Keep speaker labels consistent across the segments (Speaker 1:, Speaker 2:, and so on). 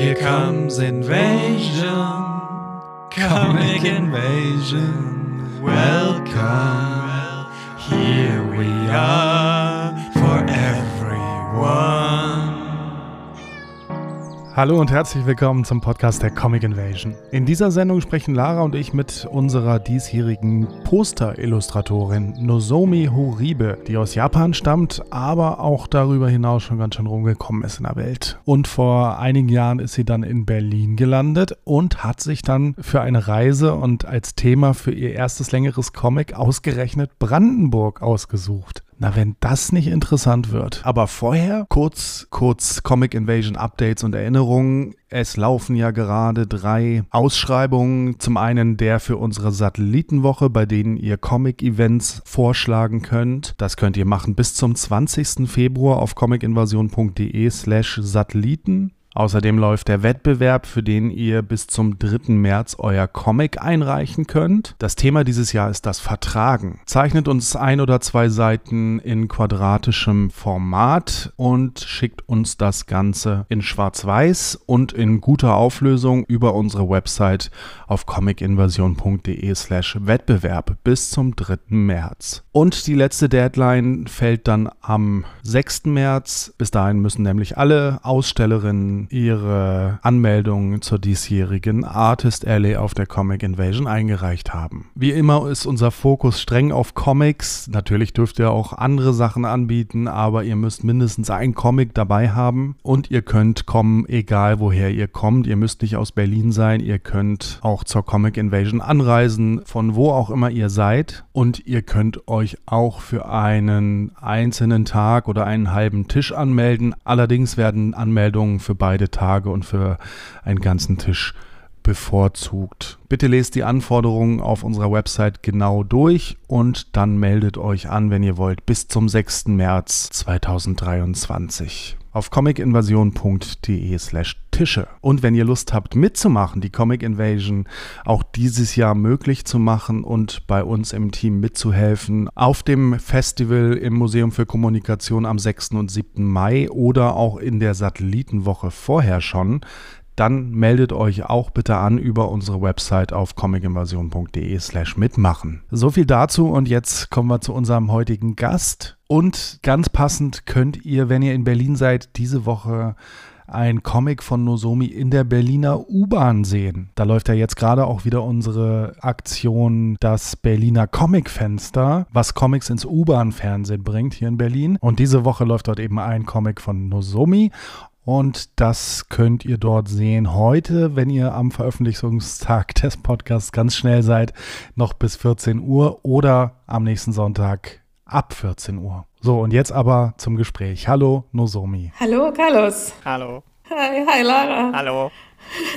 Speaker 1: Here comes invasion, comic invasion. Welcome, here we are
Speaker 2: Hallo und herzlich willkommen zum Podcast der Comic Invasion. In dieser Sendung sprechen Lara und ich mit unserer diesjährigen Poster-Illustratorin Nozomi Horibe, die aus Japan stammt, aber auch darüber hinaus schon ganz schön rumgekommen ist in der Welt. Und vor einigen Jahren ist sie dann in Berlin gelandet und hat sich dann für eine Reise und als Thema für ihr erstes längeres Comic ausgerechnet Brandenburg ausgesucht. Na, wenn das nicht interessant wird. Aber vorher kurz, kurz Comic Invasion Updates und Erinnerungen. Es laufen ja gerade drei Ausschreibungen. Zum einen der für unsere Satellitenwoche, bei denen ihr Comic-Events vorschlagen könnt. Das könnt ihr machen bis zum 20. Februar auf comicinvasion.de slash Satelliten. Außerdem läuft der Wettbewerb, für den ihr bis zum 3. März euer Comic einreichen könnt. Das Thema dieses Jahr ist das Vertragen. Zeichnet uns ein oder zwei Seiten in quadratischem Format und schickt uns das Ganze in schwarz-weiß und in guter Auflösung über unsere Website auf comicinvasion.de slash Wettbewerb bis zum 3. März. Und die letzte Deadline fällt dann am 6. März. Bis dahin müssen nämlich alle Ausstellerinnen ihre Anmeldungen zur diesjährigen Artist Alley auf der Comic Invasion eingereicht haben. Wie immer ist unser Fokus streng auf Comics. Natürlich dürft ihr auch andere Sachen anbieten, aber ihr müsst mindestens ein Comic dabei haben und ihr könnt kommen, egal woher ihr kommt. Ihr müsst nicht aus Berlin sein, ihr könnt auch zur Comic Invasion anreisen, von wo auch immer ihr seid. Und ihr könnt euch auch für einen einzelnen Tag oder einen halben Tisch anmelden. Allerdings werden Anmeldungen für beide Tage und für einen ganzen Tisch bevorzugt. Bitte lest die Anforderungen auf unserer Website genau durch und dann meldet euch an, wenn ihr wollt, bis zum 6. März 2023 auf comicinvasion.de slash Tische. Und wenn ihr Lust habt mitzumachen, die Comic Invasion auch dieses Jahr möglich zu machen und bei uns im Team mitzuhelfen, auf dem Festival im Museum für Kommunikation am 6. und 7. Mai oder auch in der Satellitenwoche vorher schon, dann meldet euch auch bitte an über unsere Website auf comicinvasion.de slash mitmachen. So viel dazu und jetzt kommen wir zu unserem heutigen Gast. Und ganz passend könnt ihr, wenn ihr in Berlin seid, diese Woche ein Comic von Nozomi in der Berliner U-Bahn sehen. Da läuft ja jetzt gerade auch wieder unsere Aktion das Berliner Comic-Fenster, was Comics ins U-Bahn-Fernsehen bringt hier in Berlin. Und diese Woche läuft dort eben ein Comic von Nozomi. Und das könnt ihr dort sehen heute, wenn ihr am Veröffentlichungstag des Podcasts ganz schnell seid, noch bis 14 Uhr oder am nächsten Sonntag ab 14 Uhr. So, und jetzt aber zum Gespräch. Hallo, Nozomi.
Speaker 3: Hallo, Carlos.
Speaker 4: Hallo.
Speaker 3: Hi, hi, Lara.
Speaker 4: Hallo.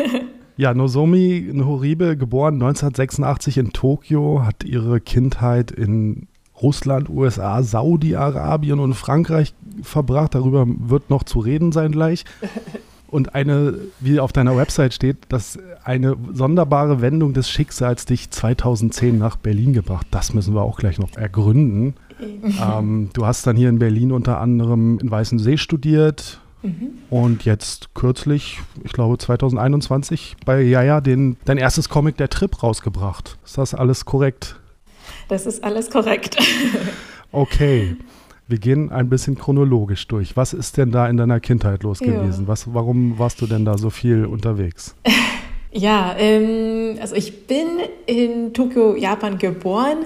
Speaker 2: Ja, Nozomi Horibe, geboren 1986 in Tokio, hat ihre Kindheit in Russland, USA, Saudi-Arabien und Frankreich verbracht. Darüber wird noch zu reden sein gleich. Und eine, wie auf deiner Website steht, dass eine sonderbare Wendung des Schicksals dich 2010 nach Berlin gebracht. Das müssen wir auch gleich noch ergründen. Ähm, du hast dann hier in Berlin unter anderem in Weißensee studiert mhm. und jetzt kürzlich, ich glaube 2021, bei Jaja den, dein erstes Comic Der Trip rausgebracht. Ist das alles korrekt?
Speaker 3: Das ist alles korrekt.
Speaker 2: okay. Wir gehen ein bisschen chronologisch durch. Was ist denn da in deiner Kindheit los gewesen? Was, warum warst du denn da so viel unterwegs?
Speaker 3: Ja, ähm, also ich bin in Tokio, Japan geboren,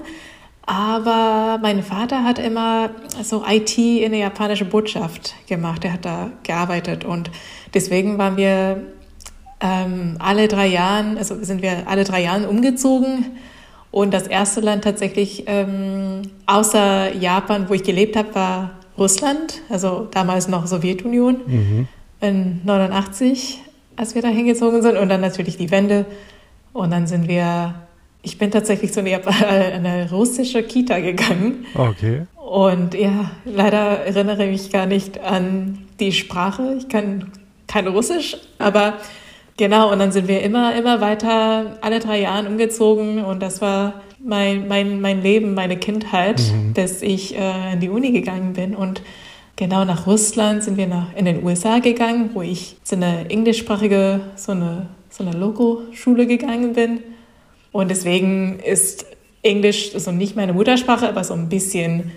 Speaker 3: aber mein Vater hat immer so IT in der japanischen Botschaft gemacht. Er hat da gearbeitet und deswegen waren wir ähm, alle drei Jahre, also sind wir alle drei Jahre umgezogen und das erste Land tatsächlich ähm, außer Japan, wo ich gelebt habe, war Russland, also damals noch Sowjetunion, mhm. in 89, als wir da hingezogen sind. Und dann natürlich die Wende. Und dann sind wir, ich bin tatsächlich zu einer, eine russische Kita gegangen.
Speaker 2: Okay.
Speaker 3: Und ja, leider erinnere ich mich gar nicht an die Sprache. Ich kann kein Russisch, aber Genau, und dann sind wir immer, immer weiter alle drei Jahre umgezogen und das war mein, mein, mein Leben, meine Kindheit, mhm. bis ich äh, in die Uni gegangen bin. Und genau nach Russland sind wir nach, in den USA gegangen, wo ich zu einer englischsprachige, so eine, so eine Logo-Schule gegangen bin. Und deswegen ist Englisch so nicht meine Muttersprache, aber so ein bisschen,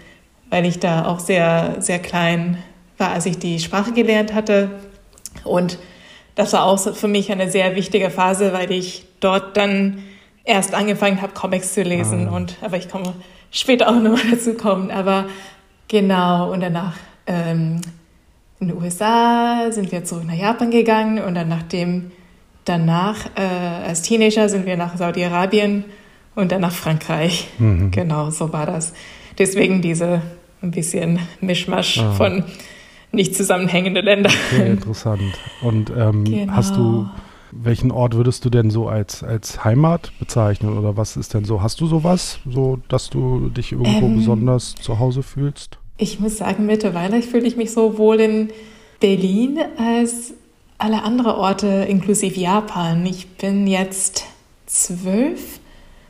Speaker 3: weil ich da auch sehr, sehr klein war, als ich die Sprache gelernt hatte. Und das war auch für mich eine sehr wichtige Phase, weil ich dort dann erst angefangen habe, Comics zu lesen. Ah. Und, aber ich komme später auch nochmal dazu kommen. Aber genau, und danach ähm, in den USA sind wir zurück nach Japan gegangen und dann nachdem danach äh, als Teenager sind wir nach Saudi-Arabien und dann nach Frankreich. Mhm. Genau, so war das. Deswegen diese ein bisschen Mischmasch ah. von nicht zusammenhängende Länder.
Speaker 2: Okay, interessant. Und ähm, genau. hast du, welchen Ort würdest du denn so als, als Heimat bezeichnen oder was ist denn so? Hast du sowas, so dass du dich irgendwo ähm, besonders zu Hause fühlst?
Speaker 3: Ich muss sagen, mittlerweile fühle ich mich so wohl in Berlin als alle anderen Orte, inklusive Japan. Ich bin jetzt zwölf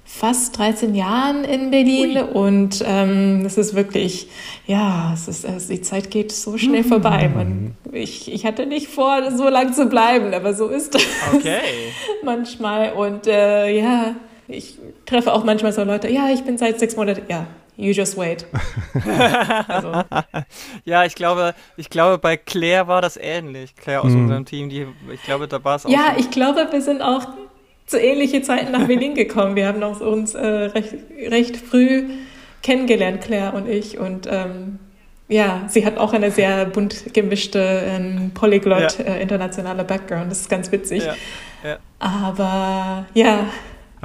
Speaker 3: fast 13 Jahren in Berlin Ui. und ähm, es ist wirklich, ja, es ist, es, die Zeit geht so schnell mhm. vorbei. Man, ich, ich hatte nicht vor, so lang zu bleiben, aber so ist es okay. manchmal. Und äh, ja, ich treffe auch manchmal so Leute, ja, ich bin seit sechs Monaten, ja, You just wait.
Speaker 4: also. Ja, ich glaube, ich glaube, bei Claire war das ähnlich. Claire aus mhm. unserem Team, die, ich glaube, da war es auch.
Speaker 3: Ja, so. ich glaube, wir sind auch zu ähnlichen Zeiten nach Berlin gekommen. Wir haben uns äh, recht, recht früh kennengelernt, Claire und ich. Und ähm, ja, sie hat auch eine sehr bunt gemischte, ähm, polyglot, ja. äh, internationale Background. Das ist ganz witzig. Ja. Ja. Aber ja,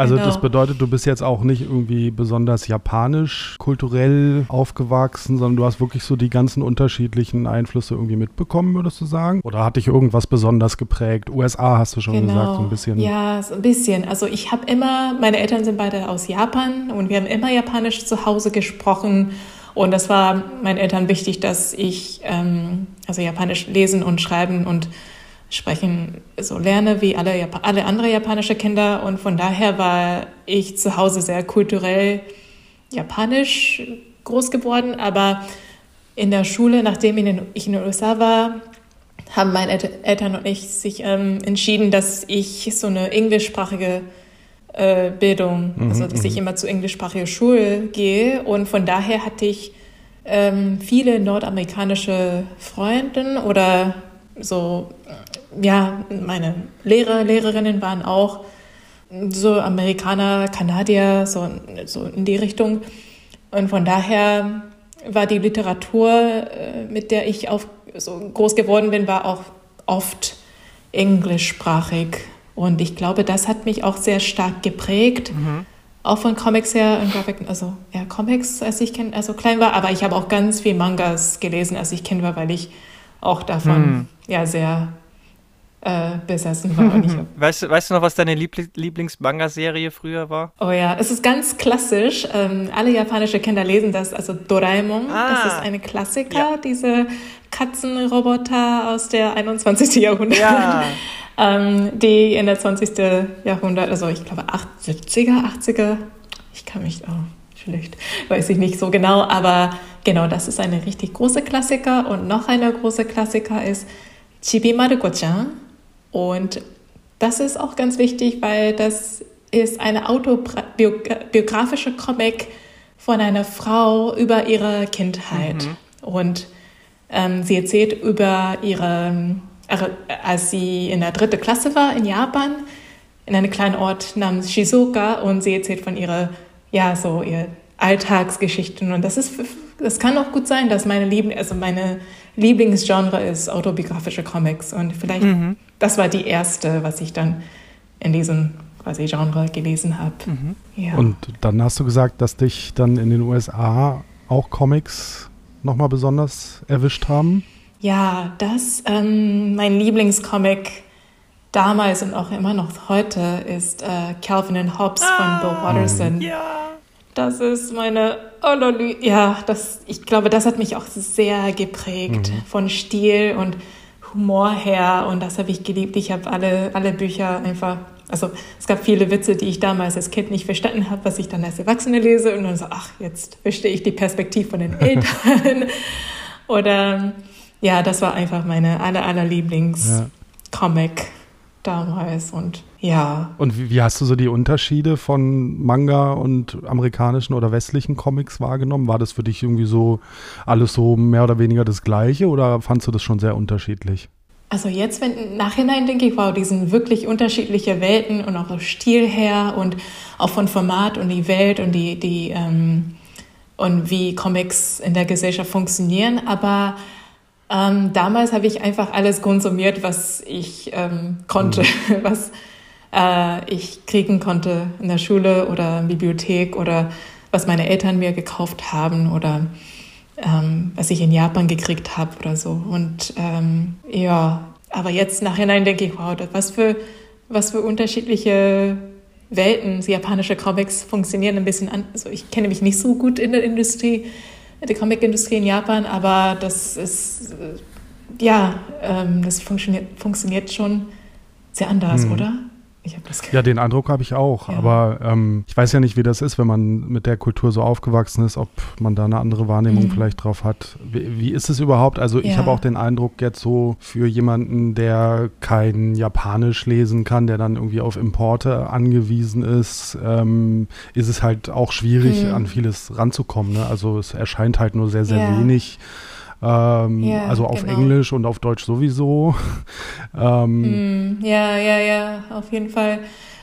Speaker 2: also genau. das bedeutet, du bist jetzt auch nicht irgendwie besonders japanisch kulturell aufgewachsen, sondern du hast wirklich so die ganzen unterschiedlichen Einflüsse irgendwie mitbekommen, würdest du sagen? Oder hat dich irgendwas besonders geprägt? USA hast du schon genau. gesagt, so ein bisschen.
Speaker 3: Ja, so ein bisschen. Also ich habe immer, meine Eltern sind beide aus Japan und wir haben immer Japanisch zu Hause gesprochen. Und das war meinen Eltern wichtig, dass ich ähm, also Japanisch lesen und schreiben und sprechen so lerne wie alle, alle andere japanische Kinder. Und von daher war ich zu Hause sehr kulturell japanisch groß geworden, aber in der Schule, nachdem ich in den USA war, haben meine Eltern und ich sich ähm, entschieden, dass ich so eine englischsprachige äh, Bildung, mhm, also dass ich mhm. immer zu englischsprachiger Schule gehe. Und von daher hatte ich ähm, viele nordamerikanische Freundinnen oder so ja, meine Lehrer, Lehrerinnen waren auch so Amerikaner, Kanadier, so, so in die Richtung. Und von daher war die Literatur, äh, mit der ich auf, so groß geworden bin, war auch oft englischsprachig. Und ich glaube, das hat mich auch sehr stark geprägt. Mhm. Auch von Comics her und Graphic, also ja, Comics, als ich also klein war, aber ich habe auch ganz viel Mangas gelesen, als ich Kind war, weil ich auch davon mhm. ja sehr äh, besessen war. Und ich
Speaker 4: weißt, du, weißt du noch, was deine Liebl Lieblings-Manga-Serie früher war?
Speaker 3: Oh ja, es ist ganz klassisch. Ähm, alle japanische Kinder lesen das. Also Doraemon, ah, das ist eine Klassiker, ja. diese Katzenroboter aus der 21. Jahrhundert. Ja. ähm, die in der 20. Jahrhundert, also ich glaube 70er, 80er, ich kann mich, oh, vielleicht weiß ich nicht so genau, aber genau, das ist eine richtig große Klassiker. Und noch eine große Klassiker ist Chibi Maruko-chan. Und das ist auch ganz wichtig, weil das ist eine autobiografische Comic von einer Frau über ihre Kindheit. Mhm. Und ähm, sie erzählt über ihre, als sie in der dritten Klasse war in Japan, in einem kleinen Ort namens Shizuoka und sie erzählt von ihrer, ja, so ihr Alltagsgeschichten. Und das ist, das kann auch gut sein, dass meine Lieben, also meine Lieblingsgenre ist autobiografische Comics und vielleicht mhm. das war die erste, was ich dann in diesem quasi Genre gelesen habe. Mhm.
Speaker 2: Ja. Und dann hast du gesagt, dass dich dann in den USA auch Comics nochmal besonders erwischt haben?
Speaker 3: Ja, das, ähm, mein Lieblingscomic damals und auch immer noch heute ist äh, Calvin and Hobbes ah, von Bill Watterson. Ja. Das ist meine Analyse. Ja, das, ich glaube, das hat mich auch sehr geprägt mhm. von Stil und Humor her. Und das habe ich geliebt. Ich habe alle, alle Bücher einfach. Also es gab viele Witze, die ich damals als Kind nicht verstanden habe, was ich dann als Erwachsene lese. Und dann so, ach, jetzt verstehe ich die Perspektive von den Eltern. Oder ja, das war einfach meine aller, aller Lieblings-Comic damals und ja.
Speaker 2: Und wie, wie, hast du so die Unterschiede von Manga und amerikanischen oder westlichen Comics wahrgenommen? War das für dich irgendwie so alles so mehr oder weniger das Gleiche oder fandst du das schon sehr unterschiedlich?
Speaker 3: Also jetzt, wenn im Nachhinein denke ich, wow, die sind wirklich unterschiedliche Welten und auch vom Stil her und auch von Format und die Welt und die, die ähm, und wie Comics in der Gesellschaft funktionieren. Aber ähm, damals habe ich einfach alles konsumiert, was ich ähm, konnte, mhm. was äh, ich kriegen konnte in der Schule oder in der Bibliothek oder was meine Eltern mir gekauft haben oder ähm, was ich in Japan gekriegt habe oder so. Und ähm, ja, aber jetzt nachhinein denke ich, wow, was für, was für unterschiedliche Welten japanische Comics funktionieren ein bisschen an. Also ich kenne mich nicht so gut in der Industrie, in der Comic-Industrie in Japan, aber das ist, äh, ja, ähm, das funktioniert, funktioniert schon sehr anders, hm. oder?
Speaker 2: Ja, den Eindruck habe ich auch. Ja. Aber ähm, ich weiß ja nicht, wie das ist, wenn man mit der Kultur so aufgewachsen ist, ob man da eine andere Wahrnehmung mhm. vielleicht drauf hat. Wie, wie, ist es überhaupt? Also ja. ich habe auch den Eindruck jetzt so für jemanden, der kein Japanisch lesen kann, der dann irgendwie auf Importe angewiesen ist, ähm, ist es halt auch schwierig, mhm. an vieles ranzukommen. Ne? Also es erscheint halt nur sehr, sehr ja. wenig. Ähm, ja, also auf genau. Englisch und auf Deutsch sowieso.
Speaker 3: ähm, mm, ja, ja, ja, auf jeden Fall.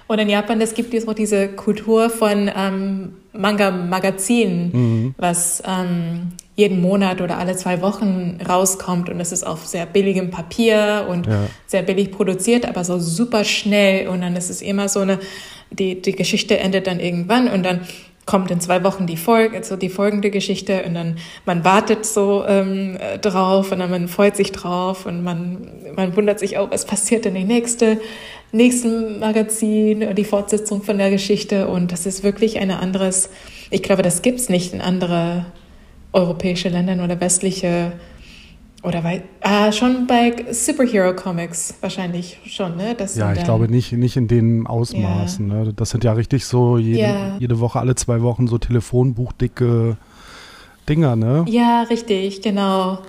Speaker 3: Und in Japan, es gibt auch diese Kultur von ähm, Manga-Magazinen, mhm. was ähm, jeden Monat oder alle zwei Wochen rauskommt. Und es ist auf sehr billigem Papier und ja. sehr billig produziert, aber so super schnell. Und dann ist es immer so eine, die, die Geschichte endet dann irgendwann und dann kommt in zwei Wochen die Folge, also die folgende Geschichte und dann man wartet so ähm, drauf und dann man freut sich drauf und man man wundert sich auch, was passiert in die nächste nächsten Magazin die Fortsetzung von der Geschichte und das ist wirklich ein anderes. Ich glaube, das gibt's nicht in andere europäische Ländern oder westliche oder bei, ah, schon bei Superhero-Comics wahrscheinlich schon, ne?
Speaker 2: Das ja, ich glaube nicht, nicht in den Ausmaßen. Ja. Ne? Das sind ja richtig so jede, ja. jede Woche, alle zwei Wochen so Telefonbuchdicke Dinger, ne?
Speaker 3: Ja, richtig, genau.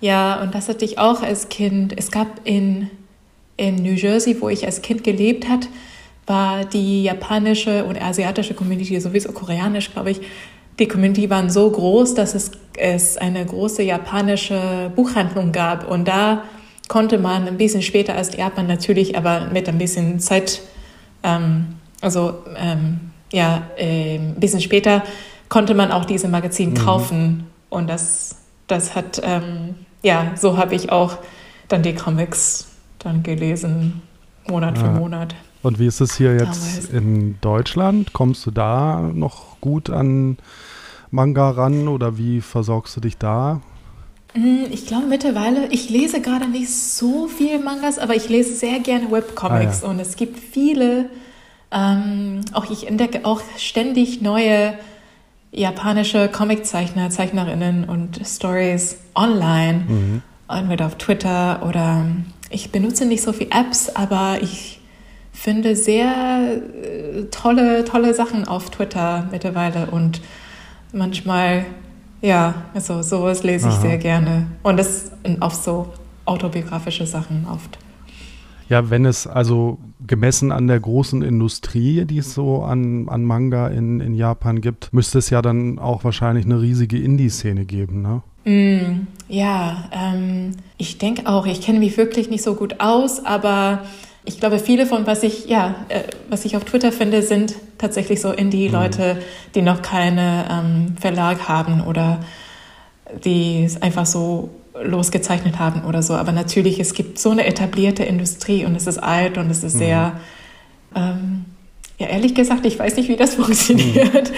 Speaker 3: Ja, und das hatte ich auch als Kind. Es gab in, in New Jersey, wo ich als Kind gelebt hat, war die japanische und asiatische Community, sowieso koreanisch, glaube ich, die Community waren so groß, dass es, es eine große japanische Buchhandlung gab. Und da konnte man ein bisschen später als Japan natürlich, aber mit ein bisschen Zeit, ähm, also ähm, ja, äh, ein bisschen später konnte man auch diese Magazin mhm. kaufen. Und das, das hat, ähm, ja, so habe ich auch dann die Comics dann gelesen, Monat ja. für Monat.
Speaker 2: Und wie ist es hier jetzt in Deutschland? Kommst du da noch gut an Manga ran oder wie versorgst du dich da?
Speaker 3: Hm, ich glaube mittlerweile, ich lese gerade nicht so viel Mangas, aber ich lese sehr gerne Webcomics ah, ja. und es gibt viele, ähm, auch ich entdecke auch ständig neue japanische Comiczeichner, Zeichnerinnen und Stories online, mhm. entweder auf Twitter oder ich benutze nicht so viele Apps, aber ich finde sehr äh, tolle, tolle Sachen auf Twitter mittlerweile und manchmal, ja, also sowas lese ich Aha. sehr gerne. Und das auch so autobiografische Sachen oft.
Speaker 2: Ja, wenn es also gemessen an der großen Industrie, die es so an, an Manga in, in Japan gibt, müsste es ja dann auch wahrscheinlich eine riesige Indie-Szene geben, ne?
Speaker 3: Mm, ja, ähm, ich denke auch, ich kenne mich wirklich nicht so gut aus, aber ich glaube, viele von was ich, ja, äh, was ich auf Twitter finde, sind tatsächlich so Indie-Leute, mhm. die noch keine ähm, Verlag haben oder die es einfach so losgezeichnet haben oder so. Aber natürlich, es gibt so eine etablierte Industrie und es ist alt und es ist mhm. sehr, ähm, ja, ehrlich gesagt, ich weiß nicht, wie das funktioniert. Mhm.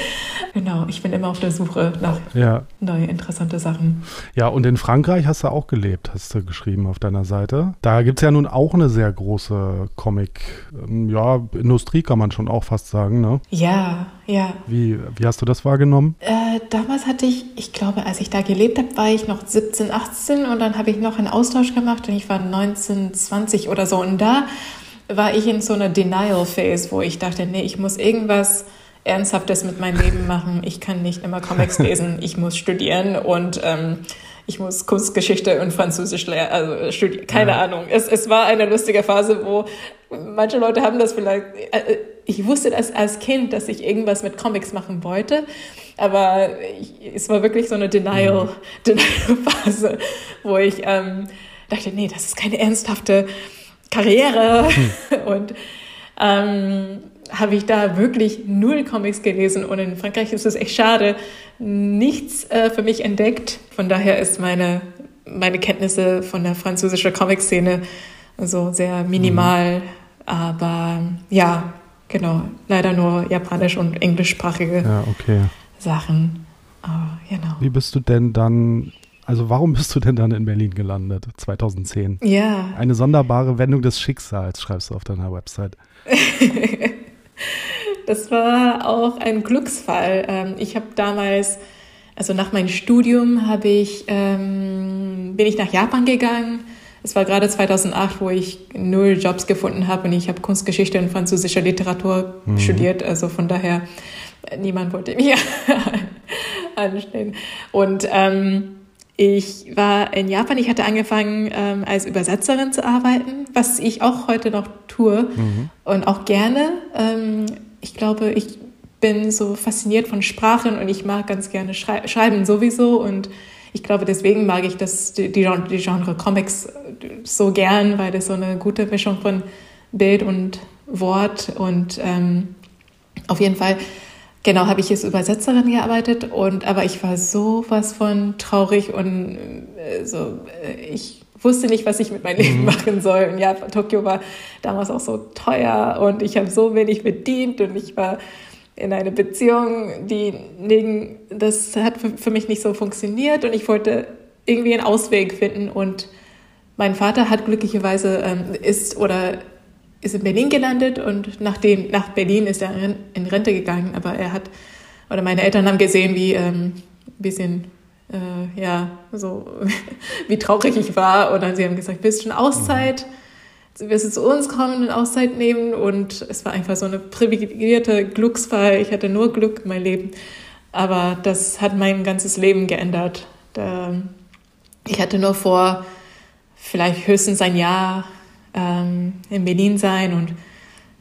Speaker 3: Genau, ich bin immer auf der Suche nach ja. neue interessante Sachen.
Speaker 2: Ja, und in Frankreich hast du auch gelebt, hast du geschrieben auf deiner Seite. Da gibt es ja nun auch eine sehr große Comic-Industrie, ähm, kann man schon auch fast sagen, ne?
Speaker 3: Ja, ja.
Speaker 2: Wie, wie hast du das wahrgenommen?
Speaker 3: Äh, damals hatte ich, ich glaube, als ich da gelebt habe, war ich noch 17, 18 und dann habe ich noch einen Austausch gemacht und ich war 19, 20 oder so. Und da war ich in so einer Denial-Phase, wo ich dachte, nee, ich muss irgendwas Ernsthaftes mit meinem Leben machen. Ich kann nicht immer Comics lesen. Ich muss studieren und ähm, ich muss Kunstgeschichte und Französisch lernen. Also studieren. Keine ja. Ahnung. Es, es war eine lustige Phase, wo manche Leute haben das vielleicht. Äh, ich wusste das als Kind, dass ich irgendwas mit Comics machen wollte. Aber ich, es war wirklich so eine Denial, mhm. Denial-Phase, wo ich ähm, dachte, nee, das ist keine ernsthafte Karriere. Und ähm, habe ich da wirklich null Comics gelesen und in Frankreich ist es echt schade, nichts äh, für mich entdeckt. Von daher ist meine, meine Kenntnisse von der französischen Comic-Szene so sehr minimal, mhm. aber ja, genau, leider nur japanisch und englischsprachige
Speaker 2: ja, okay.
Speaker 3: Sachen. Aber, genau.
Speaker 2: Wie bist du denn dann also warum bist du denn dann in Berlin gelandet, 2010?
Speaker 3: Ja.
Speaker 2: Eine sonderbare Wendung des Schicksals, schreibst du auf deiner Website.
Speaker 3: das war auch ein Glücksfall. Ähm, ich habe damals, also nach meinem Studium, habe ich, ähm, bin ich nach Japan gegangen. Es war gerade 2008, wo ich null Jobs gefunden habe und ich habe Kunstgeschichte und französische Literatur mhm. studiert. Also von daher, niemand wollte mich anstellen. Und ähm, ich war in Japan, ich hatte angefangen ähm, als Übersetzerin zu arbeiten, was ich auch heute noch tue mhm. und auch gerne. Ähm, ich glaube, ich bin so fasziniert von Sprachen und ich mag ganz gerne schrei schreiben sowieso und ich glaube, deswegen mag ich das, die, die, Genre Comics so gern, weil das so eine gute Mischung von Bild und Wort und ähm, auf jeden Fall Genau, habe ich als Übersetzerin gearbeitet und aber ich war sowas von traurig und äh, so äh, ich wusste nicht, was ich mit meinem Leben mhm. machen soll. Und ja, Tokio war damals auch so teuer und ich habe so wenig verdient und ich war in einer Beziehung, die neben, das hat für mich nicht so funktioniert und ich wollte irgendwie einen Ausweg finden und mein Vater hat glücklicherweise ähm, ist oder ist in Berlin gelandet und nachdem, nach Berlin ist er in Rente gegangen, aber er hat, oder meine Eltern haben gesehen, wie ähm, ein bisschen, äh, ja, so, wie traurig ich war und dann sie haben gesagt, willst du eine Auszeit? Wirst du zu uns kommen und Auszeit nehmen? Und es war einfach so eine privilegierte Glücksfall. Ich hatte nur Glück in meinem Leben. Aber das hat mein ganzes Leben geändert. Ich hatte nur vor, vielleicht höchstens ein Jahr ähm, in Berlin sein und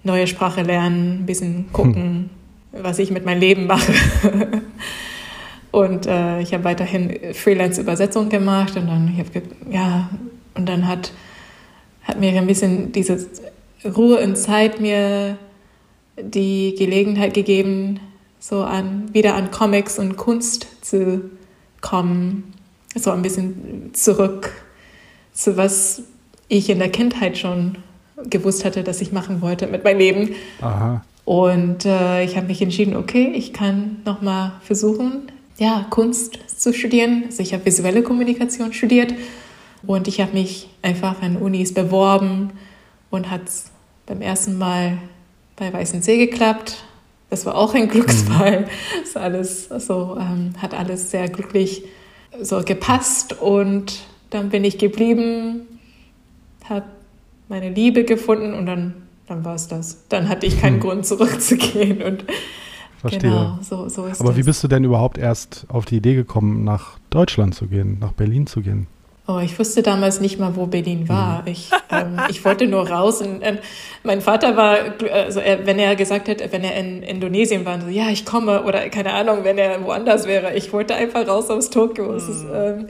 Speaker 3: neue Sprache lernen, ein bisschen gucken, hm. was ich mit meinem Leben mache. und äh, ich habe weiterhin Freelance-Übersetzung gemacht und dann, ich hab, ja, und dann hat, hat mir ein bisschen diese Ruhe und Zeit mir die Gelegenheit gegeben, so an, wieder an Comics und Kunst zu kommen, so ein bisschen zurück zu was ich in der Kindheit schon gewusst hatte, dass ich machen wollte mit meinem Leben. Aha. Und äh, ich habe mich entschieden, okay, ich kann nochmal versuchen, ja, Kunst zu studieren. Also ich habe visuelle Kommunikation studiert und ich habe mich einfach an Unis beworben und hat es beim ersten Mal bei Weißensee geklappt. Das war auch ein Glücksfall. Mhm. Das alles, so, ähm, hat alles sehr glücklich so gepasst und dann bin ich geblieben habe meine Liebe gefunden und dann, dann war es das. Dann hatte ich keinen hm. Grund zurückzugehen und
Speaker 2: Verstehe. Genau, so, so ist Aber das. wie bist du denn überhaupt erst auf die Idee gekommen, nach Deutschland zu gehen, nach Berlin zu gehen?
Speaker 3: Oh, ich wusste damals nicht mal, wo Berlin war. Mhm. Ich, ähm, ich wollte nur raus. Und, ähm, mein Vater war, also er, wenn er gesagt hätte, wenn er in Indonesien war, so, ja, ich komme oder keine Ahnung, wenn er woanders wäre. Ich wollte einfach raus aus Tokio. Es ist, mhm. ähm,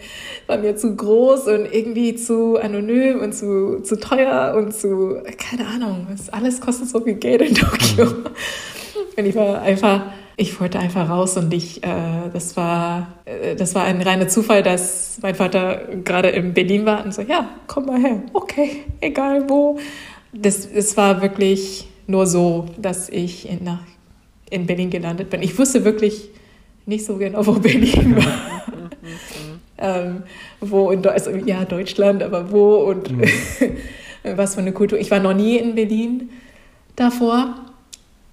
Speaker 3: war mir zu groß und irgendwie zu anonym und zu, zu teuer und zu, keine Ahnung, alles kostet so viel Geld in Tokio. Mhm. Und ich war einfach ich wollte einfach raus und ich, äh, das war, äh, das war ein reiner Zufall, dass mein Vater gerade in Berlin war und so, ja, komm mal her, okay, egal wo. Das, es war wirklich nur so, dass ich in, nach, in Berlin gelandet bin. Ich wusste wirklich nicht so genau, wo Berlin war. ähm, wo in also, ja, Deutschland, aber wo und mhm. was für eine Kultur. Ich war noch nie in Berlin davor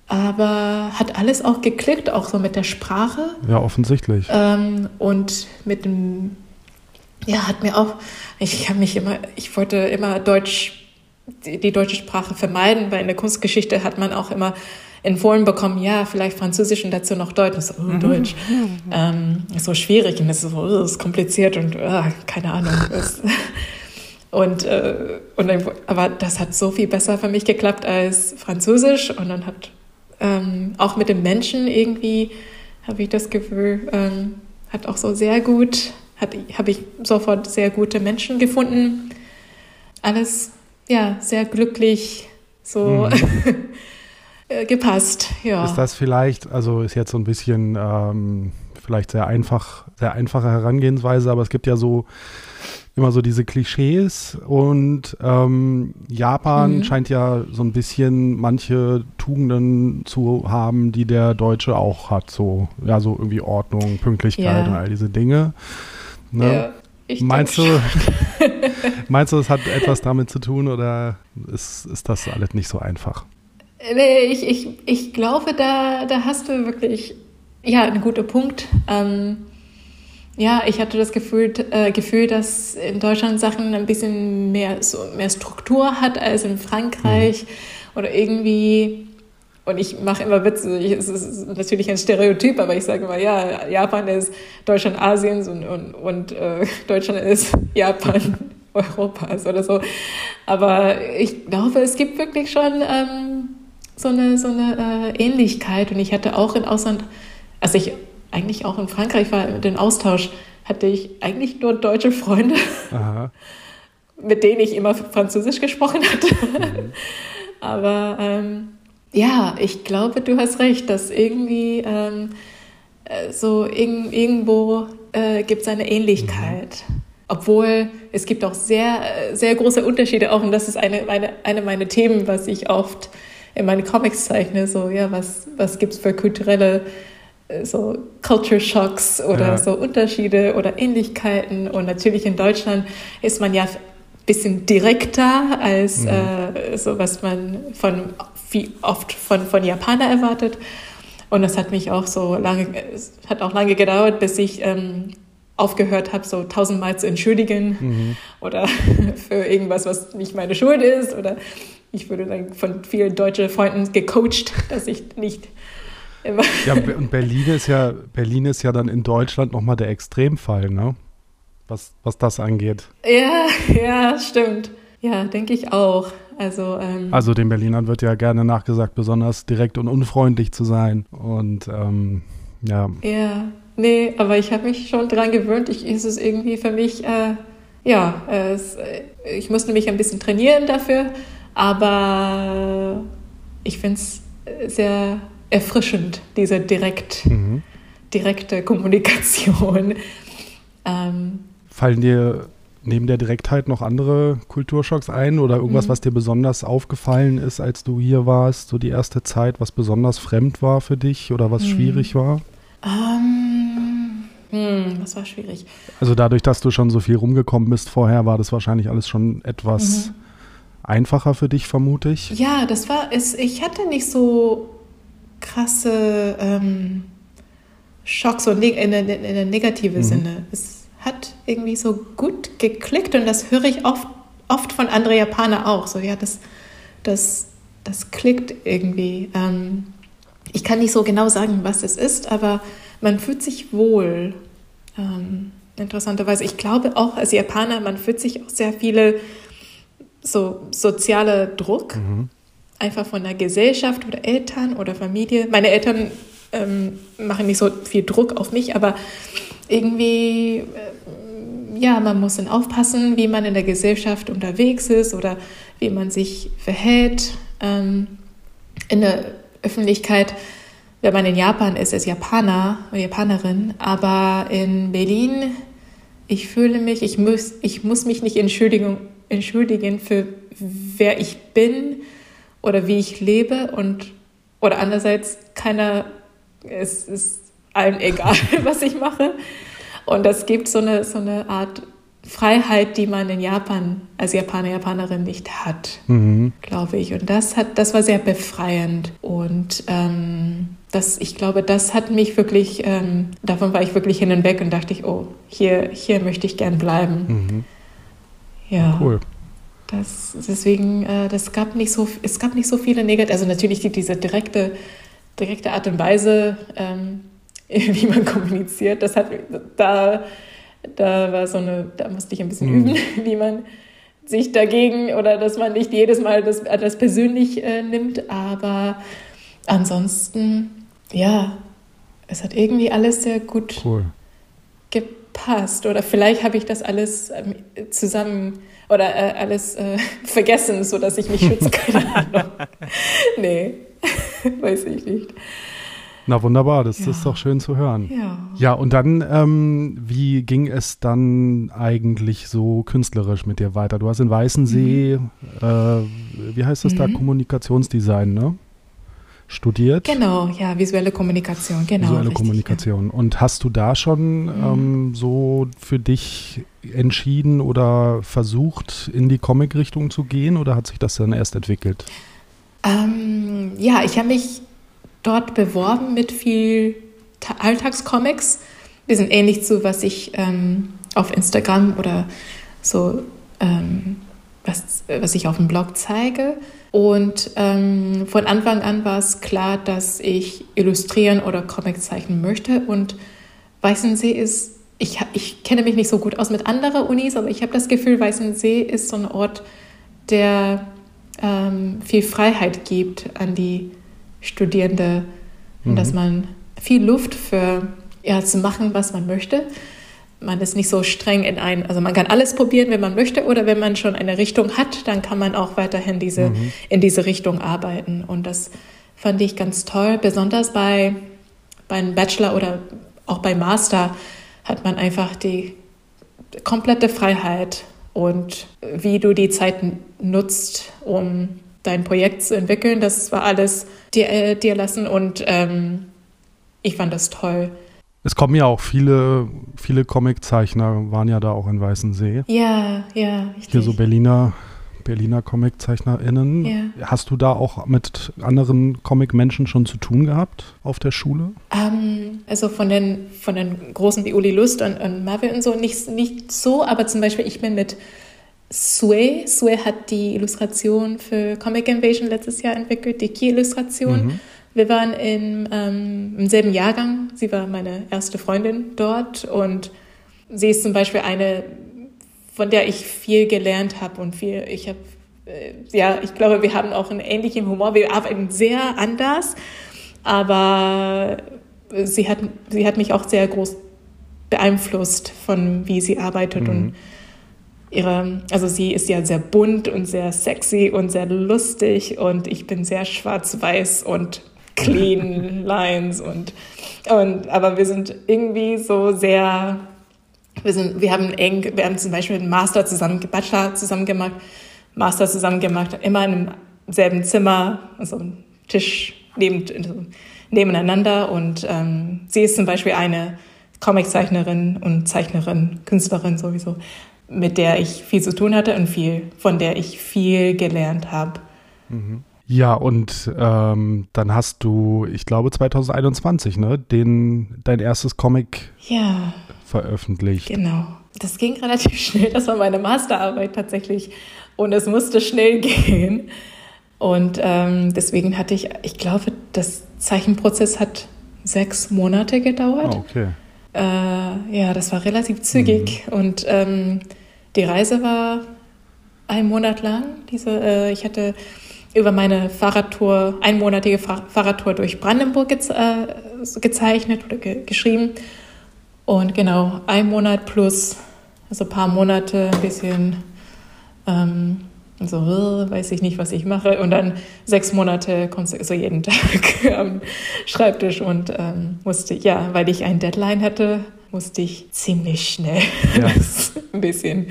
Speaker 3: aber hat alles auch geklickt, auch so mit der Sprache.
Speaker 2: Ja, offensichtlich.
Speaker 3: Ähm, und mit dem, ja, hat mir auch, ich habe mich immer, ich wollte immer Deutsch die, die deutsche Sprache vermeiden, weil in der Kunstgeschichte hat man auch immer empfohlen bekommen, ja, vielleicht Französisch und dazu noch Deutsch. So, oh, mhm. Deutsch. Ähm, ist so schwierig und das ist, so, oh, ist kompliziert und oh, keine Ahnung. und, äh, und dann, aber das hat so viel besser für mich geklappt als Französisch und dann hat ähm, auch mit den Menschen irgendwie, habe ich das Gefühl, ähm, hat auch so sehr gut, habe ich sofort sehr gute Menschen gefunden. Alles, ja, sehr glücklich, so. Mhm. Äh, gepasst, ja.
Speaker 2: Ist das vielleicht, also ist jetzt so ein bisschen ähm, vielleicht sehr einfach, sehr einfache Herangehensweise, aber es gibt ja so immer so diese Klischees und ähm, Japan mhm. scheint ja so ein bisschen manche Tugenden zu haben, die der Deutsche auch hat, so ja so irgendwie Ordnung, Pünktlichkeit ja. und all diese Dinge. Ne? Ja, meinst du, meinst du, es hat etwas damit zu tun oder ist, ist das alles nicht so einfach?
Speaker 3: Nee, ich, ich, ich glaube, da, da hast du wirklich ja, einen guten Punkt. Ähm, ja, ich hatte das Gefühl, äh, Gefühl, dass in Deutschland Sachen ein bisschen mehr, so mehr Struktur hat als in Frankreich mhm. oder irgendwie. Und ich mache immer Witze, ich, es ist natürlich ein Stereotyp, aber ich sage immer, ja, Japan ist Deutschland Asiens und, und, und äh, Deutschland ist Japan Europas oder so. Aber ich glaube, es gibt wirklich schon ähm, so eine, so eine äh, Ähnlichkeit. Und ich hatte auch in Ausland, als ich eigentlich auch in Frankreich war, den Austausch, hatte ich eigentlich nur deutsche Freunde, Aha. mit denen ich immer Französisch gesprochen hatte. Mhm. Aber ähm, ja, ich glaube, du hast recht, dass irgendwie ähm, äh, so irg irgendwo äh, gibt es eine Ähnlichkeit. Mhm. Obwohl es gibt auch sehr, sehr große Unterschiede auch, und das ist eine, eine, eine meiner Themen, was ich oft in meine Comics zeichne, so, ja, was, was gibt es für kulturelle so Culture Shocks oder ja. so Unterschiede oder Ähnlichkeiten. Und natürlich in Deutschland ist man ja ein bisschen direkter als mhm. äh, so, was man von wie oft von, von Japaner erwartet. Und das hat mich auch so lange, es hat auch lange gedauert, bis ich ähm, aufgehört habe, so tausendmal zu entschuldigen mhm. oder für irgendwas, was nicht meine Schuld ist oder ich wurde dann von vielen deutschen Freunden gecoacht, dass ich nicht.
Speaker 2: Ja, und Berlin ist ja, Berlin ist ja dann in Deutschland nochmal der Extremfall, ne? Was, was das angeht.
Speaker 3: Ja, ja, stimmt. Ja, denke ich auch. Also, ähm,
Speaker 2: also den Berlinern wird ja gerne nachgesagt, besonders direkt und unfreundlich zu sein. Und ähm, ja.
Speaker 3: Ja, nee, aber ich habe mich schon dran gewöhnt. Ich, ist es irgendwie für mich, äh, ja, es, ich musste mich ein bisschen trainieren dafür. Aber ich finde es sehr erfrischend, diese direkt, mhm. direkte Kommunikation.
Speaker 2: Ähm, Fallen dir neben der Direktheit noch andere Kulturschocks ein oder irgendwas, mhm. was dir besonders aufgefallen ist, als du hier warst, so die erste Zeit, was besonders fremd war für dich oder was mhm. schwierig war?
Speaker 3: Ähm, hm, was war schwierig?
Speaker 2: Also dadurch, dass du schon so viel rumgekommen bist vorher, war das wahrscheinlich alles schon etwas mhm einfacher für dich, vermute ich.
Speaker 3: Ja, das war es. Ich hatte nicht so krasse ähm, Schocks so in, in, in einem negativen mhm. Sinne. Es hat irgendwie so gut geklickt und das höre ich oft, oft von anderen Japanern auch. So, ja, das, das, das klickt irgendwie. Ähm, ich kann nicht so genau sagen, was es ist, aber man fühlt sich wohl. Ähm, interessanterweise. Ich glaube auch als Japaner, man fühlt sich auch sehr viele so sozialer Druck, mhm. Einfach von der Gesellschaft oder Eltern oder Familie. Meine Eltern ähm, machen nicht so viel Druck auf mich, aber irgendwie, äh, ja, man muss dann aufpassen, wie man in der Gesellschaft unterwegs ist oder wie man sich verhält ähm, in der Öffentlichkeit. Wenn man in Japan ist, ist Japaner oder Japanerin, aber in Berlin, ich fühle mich, ich muss, ich muss mich nicht entschuldigen, entschuldigen für wer ich bin oder wie ich lebe und oder andererseits keiner es ist allen egal, was ich mache und das gibt so eine so eine Art Freiheit, die man in Japan als Japaner Japanerin nicht hat, mhm. glaube ich und das hat das war sehr befreiend und ähm, das, ich glaube, das hat mich wirklich, ähm, davon war ich wirklich hin und weg und dachte ich, oh, hier, hier möchte ich gern bleiben. Mhm.
Speaker 2: Ja. Cool.
Speaker 3: Das, deswegen, äh, das gab nicht so, es gab nicht so viele negative, also natürlich die, diese direkte, direkte Art und Weise, ähm, wie man kommuniziert, das hat, da, da war so eine, da musste ich ein bisschen mhm. üben, wie man sich dagegen oder dass man nicht jedes Mal das, das persönlich äh, nimmt, aber ansonsten, ja, es hat irgendwie alles sehr gut cool. gepasst. Oder vielleicht habe ich das alles ähm, zusammen oder äh, alles äh, vergessen, sodass ich mich schütze. Keine Ahnung. nee, weiß ich nicht.
Speaker 2: Na wunderbar, das ja. ist doch schön zu hören. Ja, ja und dann, ähm, wie ging es dann eigentlich so künstlerisch mit dir weiter? Du hast in Weißensee, mhm. äh, wie heißt das mhm. da, Kommunikationsdesign, ne? Studiert.
Speaker 3: Genau, ja, visuelle Kommunikation, genau.
Speaker 2: Visuelle richtig, Kommunikation. Ja. Und hast du da schon mhm. ähm, so für dich entschieden oder versucht, in die Comic-Richtung zu gehen oder hat sich das dann erst entwickelt?
Speaker 3: Ähm, ja, ich habe mich dort beworben mit viel Alltagscomics. Die sind ähnlich zu, was ich ähm, auf Instagram oder so, ähm, was, was ich auf dem Blog zeige. Und ähm, von Anfang an war es klar, dass ich illustrieren oder Comic zeichnen möchte. Und Weißensee ist, ich, ich kenne mich nicht so gut aus mit anderen Unis, aber ich habe das Gefühl, Weißensee ist so ein Ort, der ähm, viel Freiheit gibt an die Studierende mhm. und dass man viel Luft für ja, zu machen, was man möchte. Man ist nicht so streng in ein, also man kann alles probieren, wenn man möchte, oder wenn man schon eine Richtung hat, dann kann man auch weiterhin diese, mhm. in diese Richtung arbeiten. Und das fand ich ganz toll, besonders bei beim Bachelor oder auch beim Master hat man einfach die komplette Freiheit und wie du die Zeit nutzt, um dein Projekt zu entwickeln. Das war alles dir, äh, dir lassen und ähm, ich fand das toll.
Speaker 2: Es kommen ja auch viele, viele Comiczeichner, waren ja da auch in Weißensee.
Speaker 3: Ja, ja.
Speaker 2: Richtig. Hier so Berliner, Berliner ComiczeichnerInnen. Ja. Hast du da auch mit anderen Comic-Menschen schon zu tun gehabt auf der Schule?
Speaker 3: Ähm, also von den, von den großen wie Uli Lust und, und Marvel und so nicht, nicht so, aber zum Beispiel ich bin mit Sue. Sue hat die Illustration für Comic Invasion letztes Jahr entwickelt, die Key-Illustration. Mhm. Wir waren in, ähm, im selben Jahrgang. Sie war meine erste Freundin dort und sie ist zum Beispiel eine, von der ich viel gelernt habe und viel, ich habe, äh, ja, ich glaube, wir haben auch einen ähnlichen Humor. Wir arbeiten sehr anders, aber sie hat, sie hat mich auch sehr groß beeinflusst von wie sie arbeitet mhm. und ihre, also sie ist ja sehr bunt und sehr sexy und sehr lustig und ich bin sehr schwarz-weiß und clean Lines und, und aber wir sind irgendwie so sehr, wir sind, wir haben eng, wir haben zum Beispiel einen Master zusammen, Bachelor zusammen gemacht, Master zusammen gemacht, immer in einem selben Zimmer, also Tisch neben, nebeneinander und ähm, sie ist zum Beispiel eine Comiczeichnerin und Zeichnerin, Künstlerin sowieso mit der ich viel zu tun hatte und viel, von der ich viel gelernt habe.
Speaker 2: Mhm. Ja, und ähm, dann hast du, ich glaube 2021, ne, den, dein erstes Comic
Speaker 3: ja,
Speaker 2: veröffentlicht.
Speaker 3: Genau. Das ging relativ schnell. Das war meine Masterarbeit tatsächlich. Und es musste schnell gehen. Und ähm, deswegen hatte ich, ich glaube, das Zeichenprozess hat sechs Monate gedauert.
Speaker 2: Oh, okay.
Speaker 3: Äh, ja, das war relativ zügig. Mhm. Und ähm, die Reise war einen Monat lang. Diese, äh, ich hatte über meine Fahrradtour, einmonatige Fahrradtour durch Brandenburg geze äh, gezeichnet oder ge geschrieben. Und genau, ein Monat plus, also ein paar Monate, ein bisschen ähm, so, äh, weiß ich nicht, was ich mache. Und dann sechs Monate so jeden Tag am Schreibtisch und ähm, musste, ja, weil ich ein Deadline hatte, musste ich ziemlich schnell ja. ein bisschen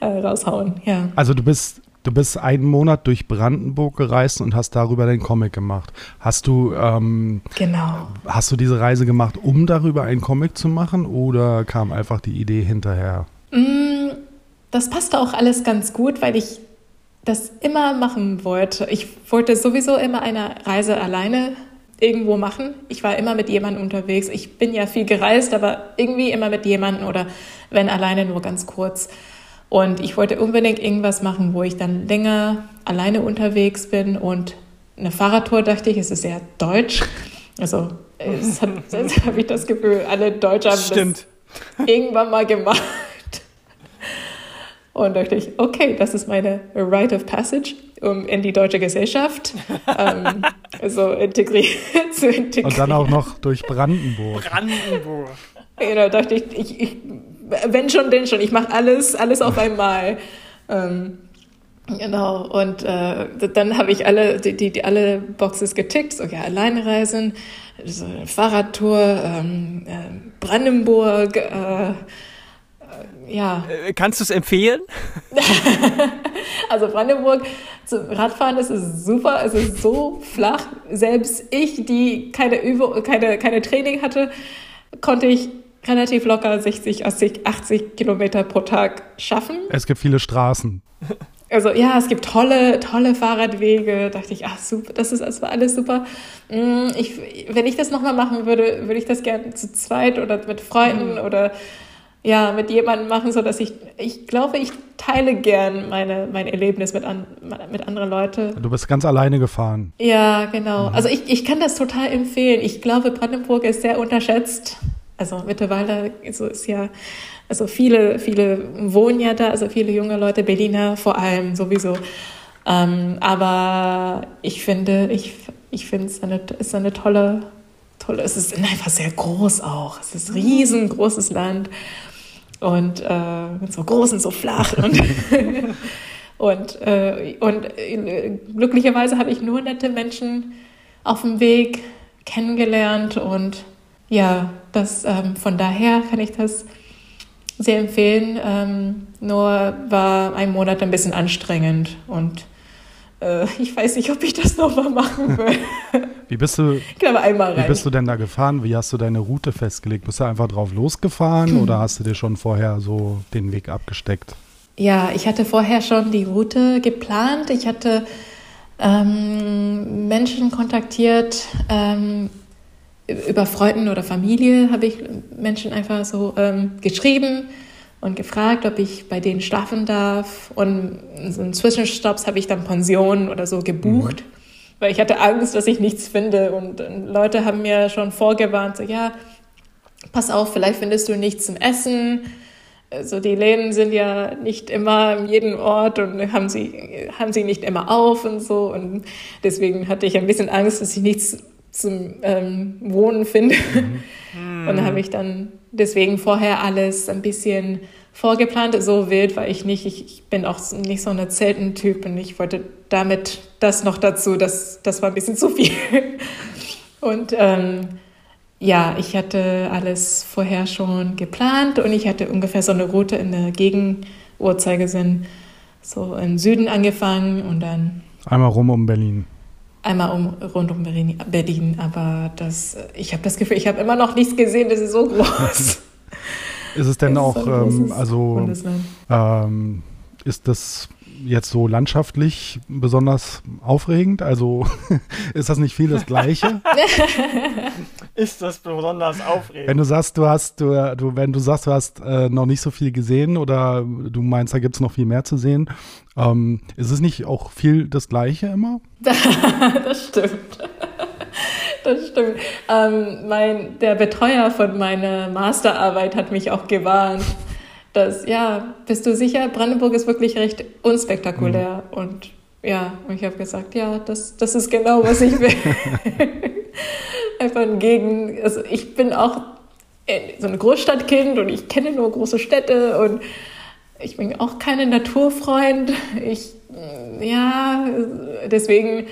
Speaker 3: äh, raushauen. Ja.
Speaker 2: Also du bist Du bist einen Monat durch Brandenburg gereist und hast darüber den Comic gemacht. Hast du, ähm,
Speaker 3: genau.
Speaker 2: hast du diese Reise gemacht, um darüber einen Comic zu machen oder kam einfach die Idee hinterher?
Speaker 3: Mm, das passte auch alles ganz gut, weil ich das immer machen wollte. Ich wollte sowieso immer eine Reise alleine irgendwo machen. Ich war immer mit jemandem unterwegs. Ich bin ja viel gereist, aber irgendwie immer mit jemandem oder wenn alleine nur ganz kurz. Und ich wollte unbedingt irgendwas machen, wo ich dann länger alleine unterwegs bin und eine Fahrradtour, dachte ich, es ist sehr deutsch. Also, es hat, jetzt habe ich das Gefühl, alle Deutsche haben
Speaker 4: Stimmt.
Speaker 3: das irgendwann mal gemacht. Und dachte ich, okay, das ist meine Rite of Passage, um in die deutsche Gesellschaft ähm, so integriert zu integrieren.
Speaker 2: Und dann auch noch durch Brandenburg.
Speaker 4: Brandenburg.
Speaker 3: Genau, dachte ich, ich, ich wenn schon, denn schon. Ich mache alles, alles auf einmal. Ähm, genau. Und äh, dann habe ich alle, die, die, alle Boxes getickt. So, ja, alleine reisen, so eine Fahrradtour, ähm, äh, Brandenburg, äh, ja.
Speaker 4: Äh, kannst du es empfehlen?
Speaker 3: also Brandenburg zum Radfahren, das ist super, es ist so flach. Selbst ich, die keine Übung, keine, keine Training hatte, konnte ich relativ locker 60, 80, 80 Kilometer pro Tag schaffen.
Speaker 2: Es gibt viele Straßen.
Speaker 3: Also ja, es gibt tolle, tolle Fahrradwege. Da dachte ich, ach super, das ist das war alles super. Mm, ich, wenn ich das nochmal machen würde, würde ich das gerne zu zweit oder mit Freunden mhm. oder ja, mit jemandem machen, so dass ich, ich glaube, ich teile gern meine, mein Erlebnis mit, an, mit anderen Leuten.
Speaker 2: Du bist ganz alleine gefahren.
Speaker 3: Ja, genau. Mhm. Also ich, ich kann das total empfehlen. Ich glaube, Brandenburg ist sehr unterschätzt. Also mittlerweile so ist ja, also viele, viele wohnen ja da, also viele junge Leute, Berliner vor allem sowieso. Ähm, aber ich finde, ich, ich finde es eine, ist eine tolle, tolle, es ist einfach sehr groß auch. Es ist ein riesengroßes Land und äh, so groß und so flach und, und, äh, und äh, glücklicherweise habe ich nur nette Menschen auf dem Weg kennengelernt und ja, das, ähm, von daher kann ich das sehr empfehlen. Ähm, nur war ein Monat ein bisschen anstrengend und äh, ich weiß nicht, ob ich das nochmal machen will.
Speaker 2: Wie bist du,
Speaker 3: ich glaube, einmal rein.
Speaker 2: Wie bist du denn da gefahren? Wie hast du deine Route festgelegt? Bist du einfach drauf losgefahren oder hast du dir schon vorher so den Weg abgesteckt?
Speaker 3: Ja, ich hatte vorher schon die Route geplant. Ich hatte ähm, Menschen kontaktiert, ähm, über Freunden oder Familie habe ich Menschen einfach so ähm, geschrieben und gefragt, ob ich bei denen schlafen darf. Und so in Zwischenstopps habe ich dann Pensionen oder so gebucht, mhm. weil ich hatte Angst, dass ich nichts finde. Und, und Leute haben mir schon vorgewarnt, so ja, pass auf, vielleicht findest du nichts zum Essen. Also die Läden sind ja nicht immer in jedem Ort und haben sie, haben sie nicht immer auf und so. Und deswegen hatte ich ein bisschen Angst, dass ich nichts zum ähm, Wohnen finde. Mhm. Und da habe ich dann deswegen vorher alles ein bisschen vorgeplant. So wild war ich nicht. Ich, ich bin auch nicht so eine Zeltentyp und ich wollte damit das noch dazu. Das, das war ein bisschen zu viel. Und ähm, ja, ich hatte alles vorher schon geplant und ich hatte ungefähr so eine Route in der Gegenuhrzeigersinn, so im Süden angefangen und dann.
Speaker 2: Einmal rum um Berlin
Speaker 3: einmal um, rund um Berlin, aber das, ich habe das Gefühl, ich habe immer noch nichts gesehen, das ist so groß.
Speaker 2: ist es denn auch, ähm, also ähm, ist das jetzt so landschaftlich besonders aufregend? Also ist das nicht viel das Gleiche?
Speaker 4: ist das besonders aufregend?
Speaker 2: Wenn du sagst, du hast, du, du wenn du sagst, du hast äh, noch nicht so viel gesehen oder du meinst, da gibt es noch viel mehr zu sehen, ähm, ist es nicht auch viel das Gleiche immer?
Speaker 3: das stimmt. Das stimmt. Ähm, mein, der Betreuer von meiner Masterarbeit hat mich auch gewarnt dass, ja, bist du sicher, Brandenburg ist wirklich recht unspektakulär. Mhm. Und ja, und ich habe gesagt, ja, das, das ist genau, was ich will. Einfach gegen, also ich bin auch so ein Großstadtkind und ich kenne nur große Städte und ich bin auch keine Naturfreund. Ich, ja, deswegen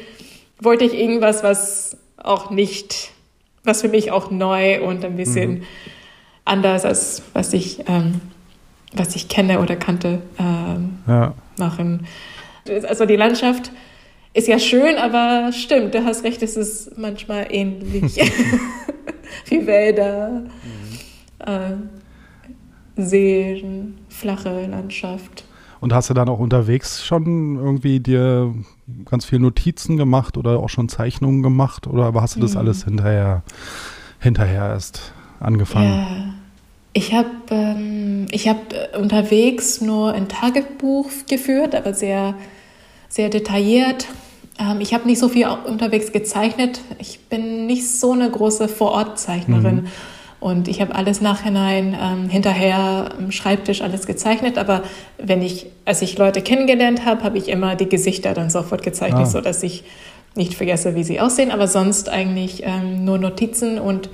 Speaker 3: wollte ich irgendwas, was auch nicht, was für mich auch neu und ein bisschen mhm. anders als was ich ähm, was ich kenne oder kannte, ähm, ja. machen. Also die Landschaft ist ja schön, aber stimmt, du hast recht, es ist manchmal ähnlich wie Wälder, mhm. äh, Seen, flache Landschaft.
Speaker 2: Und hast du dann auch unterwegs schon irgendwie dir ganz viele Notizen gemacht oder auch schon Zeichnungen gemacht oder hast du das mhm. alles hinterher, hinterher erst angefangen?
Speaker 3: Ja. Ich habe ähm, hab äh, unterwegs nur ein Tagebuch geführt, aber sehr, sehr detailliert. Ähm, ich habe nicht so viel unterwegs gezeichnet. Ich bin nicht so eine große Vorortzeichnerin. Mhm. Und ich habe alles nachhinein ähm, hinterher am Schreibtisch alles gezeichnet. Aber wenn ich, als ich Leute kennengelernt habe, habe ich immer die Gesichter dann sofort gezeichnet, ah. sodass ich nicht vergesse, wie sie aussehen. Aber sonst eigentlich ähm, nur Notizen und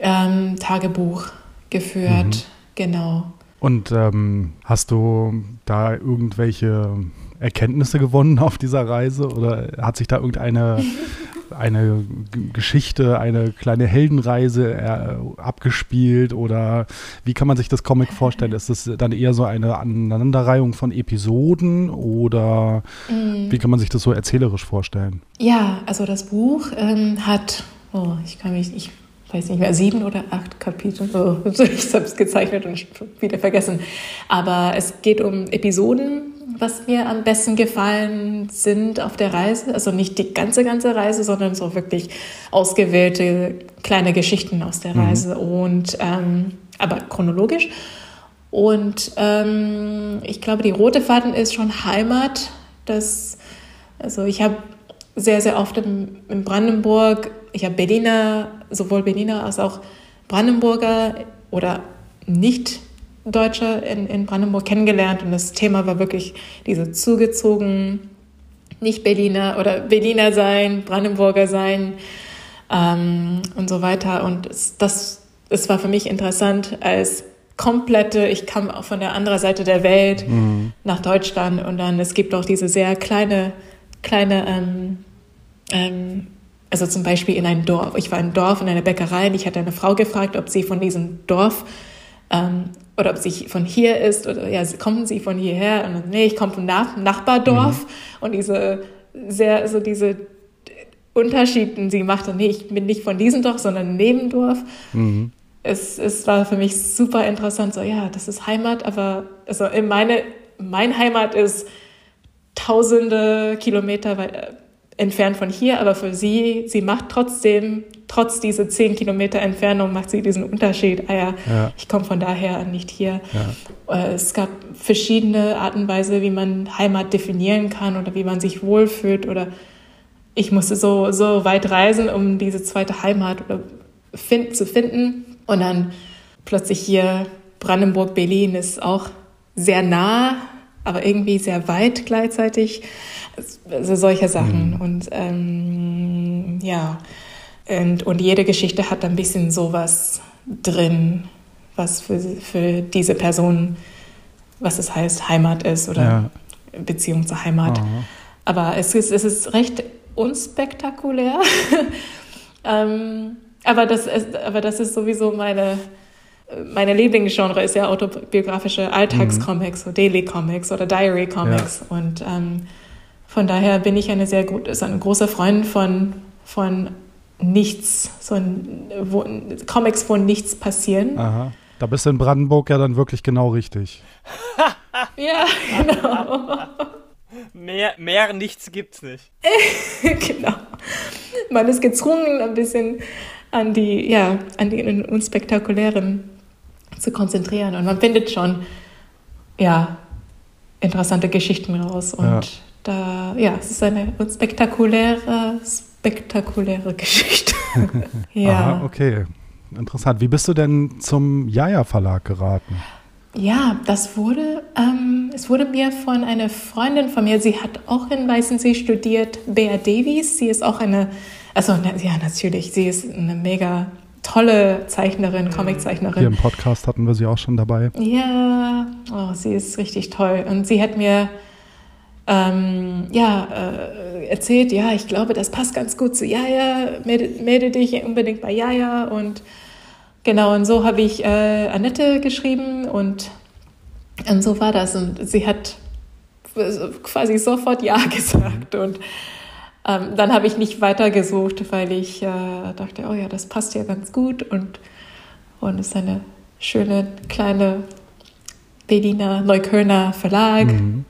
Speaker 3: ähm, Tagebuch geführt. Mhm. Genau.
Speaker 2: Und ähm, hast du da irgendwelche Erkenntnisse gewonnen auf dieser Reise oder hat sich da irgendeine eine Geschichte, eine kleine Heldenreise äh, abgespielt oder wie kann man sich das Comic vorstellen? Ist es dann eher so eine Aneinanderreihung von Episoden oder mm. wie kann man sich das so erzählerisch vorstellen?
Speaker 3: Ja, also das Buch ähm, hat, oh, ich kann mich, ich weiß nicht mehr, sieben oder acht Kapitel. Oh, ich habe es gezeichnet und wieder vergessen. Aber es geht um Episoden was mir am besten gefallen sind auf der Reise. Also nicht die ganze, ganze Reise, sondern so wirklich ausgewählte kleine Geschichten aus der mhm. Reise. Mhm. Und ähm, aber chronologisch. Und ähm, ich glaube, die rote Faden ist schon Heimat. Das, also ich habe sehr, sehr oft im, in Brandenburg, ich habe Berliner, sowohl Berliner als auch Brandenburger oder nicht Deutsche in, in Brandenburg kennengelernt und das Thema war wirklich diese zugezogen, nicht Berliner oder Berliner sein, Brandenburger sein ähm, und so weiter. Und es, das, es war für mich interessant als komplette, ich kam auch von der anderen Seite der Welt mhm. nach Deutschland und dann es gibt auch diese sehr kleine, kleine, ähm, ähm, also zum Beispiel in einem Dorf. Ich war im Dorf in einer Bäckerei und ich hatte eine Frau gefragt, ob sie von diesem Dorf ähm, oder ob sie von hier ist oder ja, kommen sie von hierher? Und nee, ich komme vom Nach Nachbardorf mhm. und diese sehr, so diese Unterschiede, sie macht dann, nee, ich bin nicht von diesem Dorf, sondern Nebendorf. Mhm. Es, es war für mich super interessant, so ja, das ist Heimat, aber also meine, mein Heimat ist tausende Kilometer weit, entfernt von hier, aber für sie, sie macht trotzdem, trotz dieser zehn Kilometer Entfernung, macht sie diesen Unterschied. Ah ja, ja. ich komme von daher nicht hier. Ja. Äh, es gab verschiedene Arten und Weise, wie man Heimat definieren kann oder wie man sich wohlfühlt oder ich musste so, so weit reisen, um diese zweite Heimat oder find, zu finden. Und dann plötzlich hier Brandenburg, Berlin ist auch sehr nah, aber irgendwie sehr weit gleichzeitig. Also solche Sachen. Mhm. Und ähm, ja, und, und jede Geschichte hat ein bisschen sowas drin, was für, für diese Person, was es heißt, Heimat ist oder ja. Beziehung zur Heimat. Aha. Aber es ist, es ist recht unspektakulär. ähm, aber, das ist, aber das ist sowieso meine, meine Lieblingsgenre ist ja autobiografische Alltagscomics, mhm. so Daily Comics oder Diary Comics. Ja. Und ähm, von daher bin ich eine sehr gut, ist ein großer Freund von, von nichts, so ein, wo, Comics, wo nichts passieren.
Speaker 2: Aha. Da bist du in Brandenburg ja dann wirklich genau richtig.
Speaker 3: ja, genau.
Speaker 4: Mehr, mehr nichts gibt's nicht.
Speaker 3: genau. Man ist gezwungen, ein bisschen an die, ja, an die unspektakulären zu konzentrieren. Und man findet schon, ja, interessante Geschichten raus. Und ja da, ja, es ist eine spektakuläre, spektakuläre Geschichte.
Speaker 2: ja. Aha, okay. Interessant. Wie bist du denn zum Jaja Verlag geraten?
Speaker 3: Ja, das wurde, ähm, es wurde mir von einer Freundin von mir, sie hat auch in Weißensee studiert, Bea Davies. Sie ist auch eine, also ja, natürlich, sie ist eine mega tolle Zeichnerin, Comiczeichnerin.
Speaker 2: Hier im Podcast hatten wir sie auch schon dabei.
Speaker 3: Ja, oh, sie ist richtig toll. Und sie hat mir ähm, ja, äh, erzählt, ja, ich glaube, das passt ganz gut zu Jaja, melde, melde dich unbedingt bei Jaja und genau, und so habe ich äh, Annette geschrieben und, und so war das und sie hat quasi sofort Ja gesagt und ähm, dann habe ich nicht weitergesucht, weil ich äh, dachte, oh ja, das passt ja ganz gut und, und es ist eine schöne kleine Berliner Neuköllner Verlag. Mhm.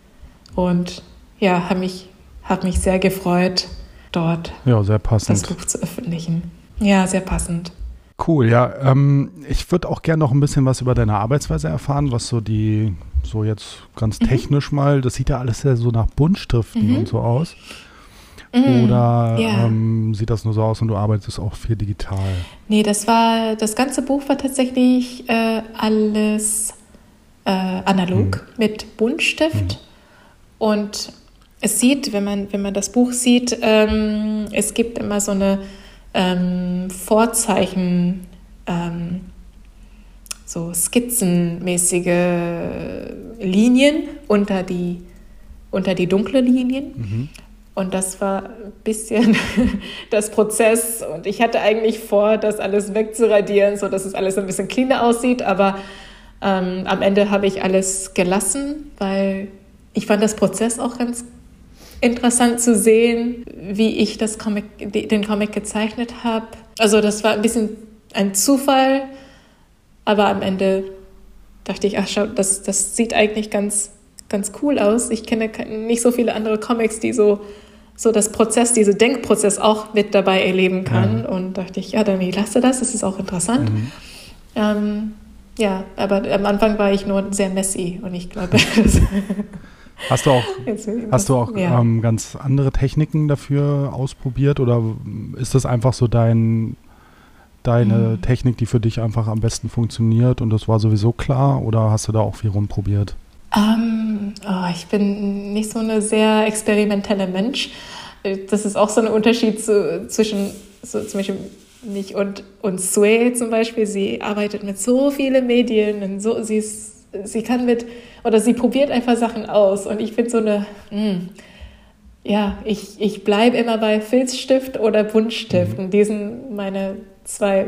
Speaker 3: Und ja, habe mich, hab mich sehr gefreut, dort
Speaker 2: ja, sehr passend.
Speaker 3: das Buch zu veröffentlichen. Ja, sehr passend.
Speaker 2: Cool, ja. Ähm, ich würde auch gerne noch ein bisschen was über deine Arbeitsweise erfahren, was so die, so jetzt ganz mhm. technisch mal, das sieht ja alles ja so nach Buntstiften mhm. und so aus. Mhm. Oder ja. ähm, sieht das nur so aus und du arbeitest auch viel digital?
Speaker 3: Nee, das war, das ganze Buch war tatsächlich äh, alles äh, analog mhm. mit Buntstift. Mhm. Und es sieht, wenn man, wenn man das Buch sieht, ähm, es gibt immer so eine ähm, Vorzeichen, ähm, so skizzenmäßige Linien unter die, unter die dunkle Linien. Mhm. Und das war ein bisschen das Prozess. Und ich hatte eigentlich vor, das alles wegzuradieren, sodass es alles ein bisschen cleaner aussieht. Aber ähm, am Ende habe ich alles gelassen, weil ich fand das Prozess auch ganz interessant zu sehen, wie ich das Comic, den Comic gezeichnet habe. Also das war ein bisschen ein Zufall, aber am Ende dachte ich, ach schau, das, das sieht eigentlich ganz, ganz cool aus. Ich kenne nicht so viele andere Comics, die so, so das Prozess, diese Denkprozess auch mit dabei erleben kann. Ja. Und dachte ich, ja, dann lasse das, das ist auch interessant. Mhm. Ähm, ja, aber am Anfang war ich nur sehr messy und ich glaube,
Speaker 2: Hast du auch, hast du auch ja. ähm, ganz andere Techniken dafür ausprobiert oder ist das einfach so dein, deine mhm. Technik, die für dich einfach am besten funktioniert und das war sowieso klar oder hast du da auch viel rumprobiert?
Speaker 3: Um, ähm, oh, ich bin nicht so eine sehr experimentelle Mensch. Das ist auch so ein Unterschied zu, zwischen so zum Beispiel mich und, und Sue zum Beispiel. Sie arbeitet mit so vielen Medien und so, sie ist sie kann mit, oder sie probiert einfach Sachen aus. Und ich bin so eine, mh, hm, ja, ich, ich bleibe immer bei Filzstift oder Buntstift. Mhm. Und die sind meine zwei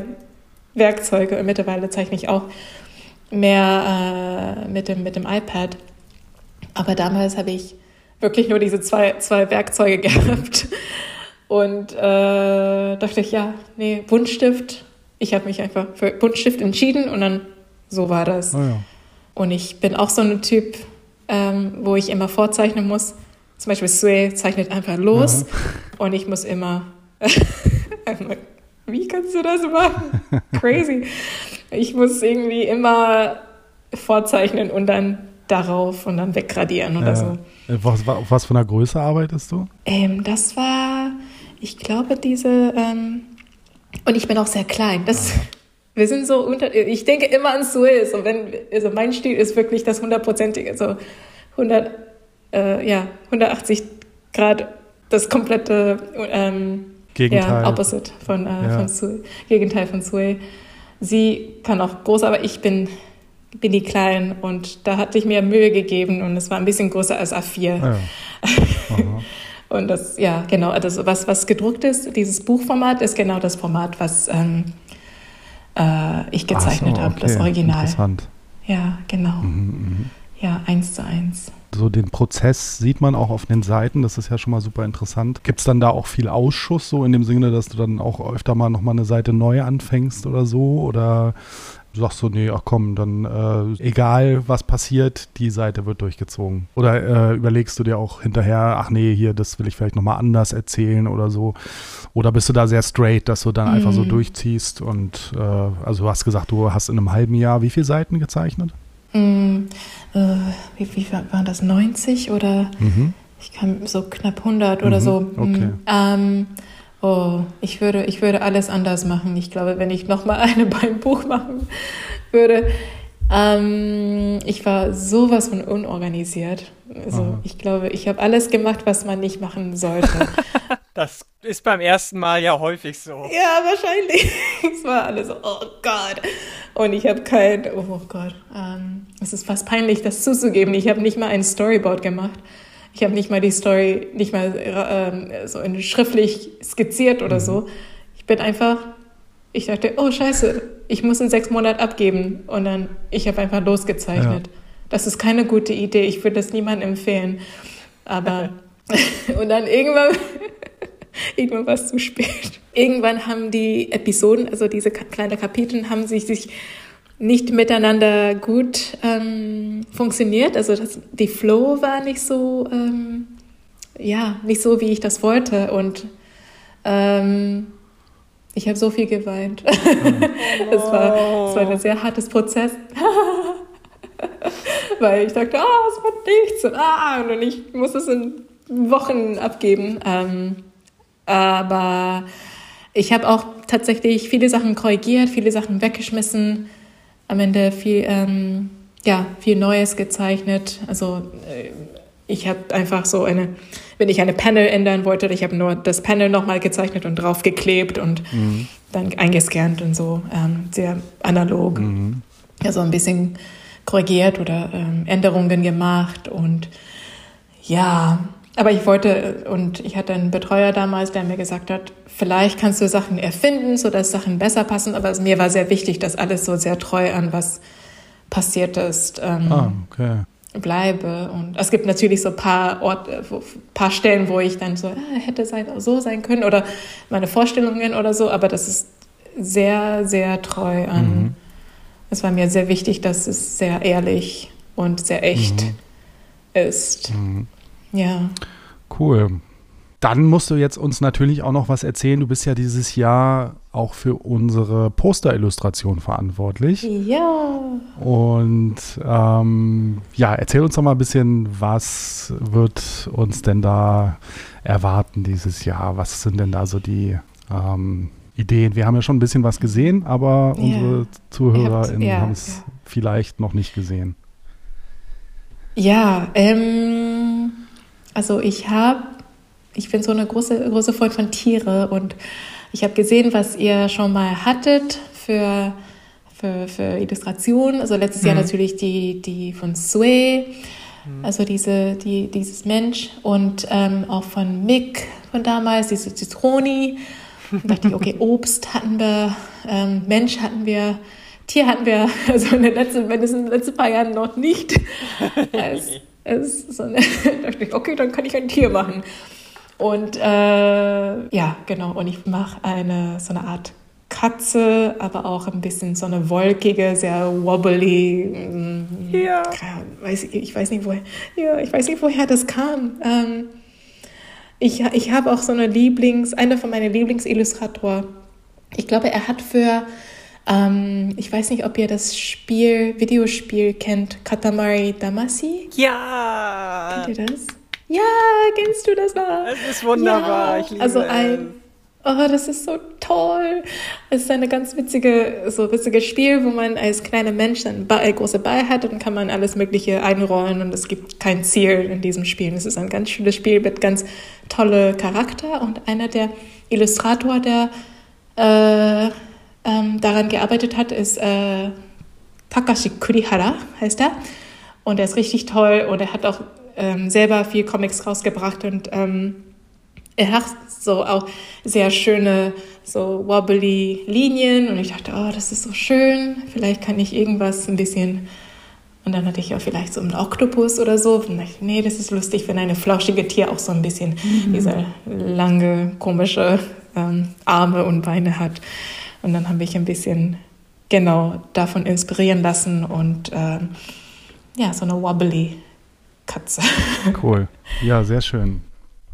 Speaker 3: Werkzeuge. Und mittlerweile zeichne ich auch mehr äh, mit, dem, mit dem iPad. Aber damals habe ich wirklich nur diese zwei, zwei Werkzeuge gehabt. Und äh, dachte ich, ja, nee, Buntstift. Ich habe mich einfach für Buntstift entschieden und dann so war das. Oh ja. Und ich bin auch so ein Typ, ähm, wo ich immer vorzeichnen muss. Zum Beispiel Sue zeichnet einfach los mhm. und ich muss immer, wie kannst du das machen? Crazy. Ich muss irgendwie immer vorzeichnen und dann darauf und dann wegradieren oder ja. so.
Speaker 2: Was, auf was von der Größe arbeitest du?
Speaker 3: Ähm, das war, ich glaube, diese, ähm, und ich bin auch sehr klein. Das, wir sind so unter, ich denke immer an Suez und wenn, also mein Stil ist wirklich das hundertprozentige, so 100, äh, ja, 180 Grad, das komplette, ähm,
Speaker 2: Gegenteil.
Speaker 3: Ja, Opposite von, äh, ja. von Gegenteil von Sue. Sie kann auch groß, aber ich bin, bin die klein und da hatte ich mir Mühe gegeben und es war ein bisschen größer als A4. Ah ja. und das, ja, genau, also was, was gedruckt ist, dieses Buchformat ist genau das Format, was, ähm, äh, ich gezeichnet so, habe, das Original.
Speaker 2: Interessant.
Speaker 3: Ja, genau. Mhm, mh. Ja, eins zu eins.
Speaker 2: So den Prozess sieht man auch auf den Seiten, das ist ja schon mal super interessant. Gibt es dann da auch viel Ausschuss, so in dem Sinne, dass du dann auch öfter mal nochmal eine Seite neu anfängst oder so? Oder sagst du, nee, ach komm, dann äh, egal was passiert, die Seite wird durchgezogen. Oder äh, überlegst du dir auch hinterher, ach nee, hier, das will ich vielleicht nochmal anders erzählen oder so. Oder bist du da sehr straight, dass du dann mm. einfach so mhm. durchziehst und äh, also du hast gesagt, du hast in einem halben Jahr wie viele Seiten gezeichnet?
Speaker 3: Mm, wie, wie waren das, 90 oder mhm. ich kann so knapp 100 oder mhm, so.
Speaker 2: Okay.
Speaker 3: Ähm, Oh, ich würde, ich würde alles anders machen. Ich glaube, wenn ich nochmal eine beim Buch machen würde. Ähm, ich war sowas von unorganisiert. Also Aha. ich glaube, ich habe alles gemacht, was man nicht machen sollte.
Speaker 4: das ist beim ersten Mal ja häufig so.
Speaker 3: Ja, wahrscheinlich. es war alles so, oh Gott. Und ich habe kein, oh Gott. Ähm, es ist fast peinlich, das zuzugeben. Ich habe nicht mal ein Storyboard gemacht. Ich habe nicht mal die Story, nicht mal äh, so in schriftlich skizziert oder mhm. so. Ich bin einfach, ich dachte, oh Scheiße, ich muss in sechs Monaten abgeben. Und dann, ich habe einfach losgezeichnet. Ja. Das ist keine gute Idee. Ich würde das niemandem empfehlen. Aber, und dann irgendwann, irgendwann war es zu spät. Irgendwann haben die Episoden, also diese kleinen Kapitel, haben sich, sich nicht miteinander gut ähm, funktioniert. Also das, die Flow war nicht so, ähm, ja, nicht so, wie ich das wollte. Und ähm, Ich habe so viel geweint. Es war, war ein sehr hartes Prozess. Weil ich dachte, ah, es wird nichts und, ah, und ich muss es in Wochen abgeben. Ähm, aber ich habe auch tatsächlich viele Sachen korrigiert, viele Sachen weggeschmissen, am Ende viel, ähm, ja, viel Neues gezeichnet. Also äh, ich habe einfach so eine, wenn ich eine Panel ändern wollte, ich habe nur das Panel nochmal gezeichnet und draufgeklebt und mhm. dann eingescannt und so, ähm, sehr analog. Mhm. Also ein bisschen korrigiert oder ähm, Änderungen gemacht und ja, aber ich wollte, und ich hatte einen Betreuer damals, der mir gesagt hat, vielleicht kannst du Sachen erfinden, sodass Sachen besser passen, aber mir war sehr wichtig, dass alles so sehr treu an was passiert ist. Ähm, ah, okay. bleibe und es gibt natürlich so ein paar Orte, paar Stellen, wo ich dann so ah, hätte sein, so sein können oder meine Vorstellungen oder so, aber das ist sehr sehr treu an. Mhm. Es war mir sehr wichtig, dass es sehr ehrlich und sehr echt mhm. ist. Mhm. Ja.
Speaker 2: Cool. Dann musst du jetzt uns natürlich auch noch was erzählen. Du bist ja dieses Jahr auch für unsere Posterillustration verantwortlich.
Speaker 3: Ja.
Speaker 2: Und ähm, ja, erzähl uns doch mal ein bisschen, was wird uns denn da erwarten dieses Jahr? Was sind denn da so die ähm, Ideen? Wir haben ja schon ein bisschen was gesehen, aber ja. unsere ZuhörerInnen ja, haben es ja. vielleicht noch nicht gesehen.
Speaker 3: Ja, ähm also ich habe, ich bin so eine große, große Freund von Tiere und ich habe gesehen, was ihr schon mal hattet für, für, für Illustrationen. Also letztes mhm. Jahr natürlich die, die von Sue, mhm. also diese, die, dieses Mensch und ähm, auch von Mick von damals, diese Zitroni. Und dachte ich, okay, Obst hatten wir, ähm, Mensch hatten wir, Tier hatten wir, also in den letzten, in den letzten paar Jahren noch nicht. Es, es so eine, dachte ich, okay, dann kann ich ein Tier machen. Und äh, ja, genau. Und ich mache eine so eine Art Katze, aber auch ein bisschen so eine wolkige, sehr wobbly. Mm, ja. Weiß, ich weiß nicht woher. Ja, ich weiß nicht woher das kam. Ähm, ich ich habe auch so eine Lieblings, einer von meinen Lieblingsillustrator. Ich glaube, er hat für ähm, ich weiß nicht, ob ihr das Spiel, Videospiel kennt, Katamari Damacy.
Speaker 4: Ja!
Speaker 3: Kennt ihr das? Ja, kennst du das noch?
Speaker 4: Es ist wunderbar, ja. ich liebe
Speaker 3: Also ein, oh, das ist so toll. Es ist ein ganz witzige, so witziges Spiel, wo man als kleiner Mensch einen Ball, große Ball hat und dann kann man alles Mögliche einrollen und es gibt kein Ziel in diesem Spiel. Es ist ein ganz schönes Spiel mit ganz tolle Charakter und einer der Illustrator, der äh, ähm, daran gearbeitet hat, ist äh, Takashi Kurihara, heißt er. Und er ist richtig toll und er hat auch ähm, selber viel Comics rausgebracht und ähm, er hat so auch sehr schöne, so wobbly Linien und ich dachte, oh, das ist so schön, vielleicht kann ich irgendwas ein bisschen und dann hatte ich auch vielleicht so einen Oktopus oder so. Und dachte, nee, das ist lustig, wenn eine flauschige Tier auch so ein bisschen mhm. diese lange, komische ähm, Arme und Beine hat. Und dann habe ich ein bisschen genau davon inspirieren lassen und ähm, ja, so eine wobbly Katze.
Speaker 2: Cool. Ja, sehr schön.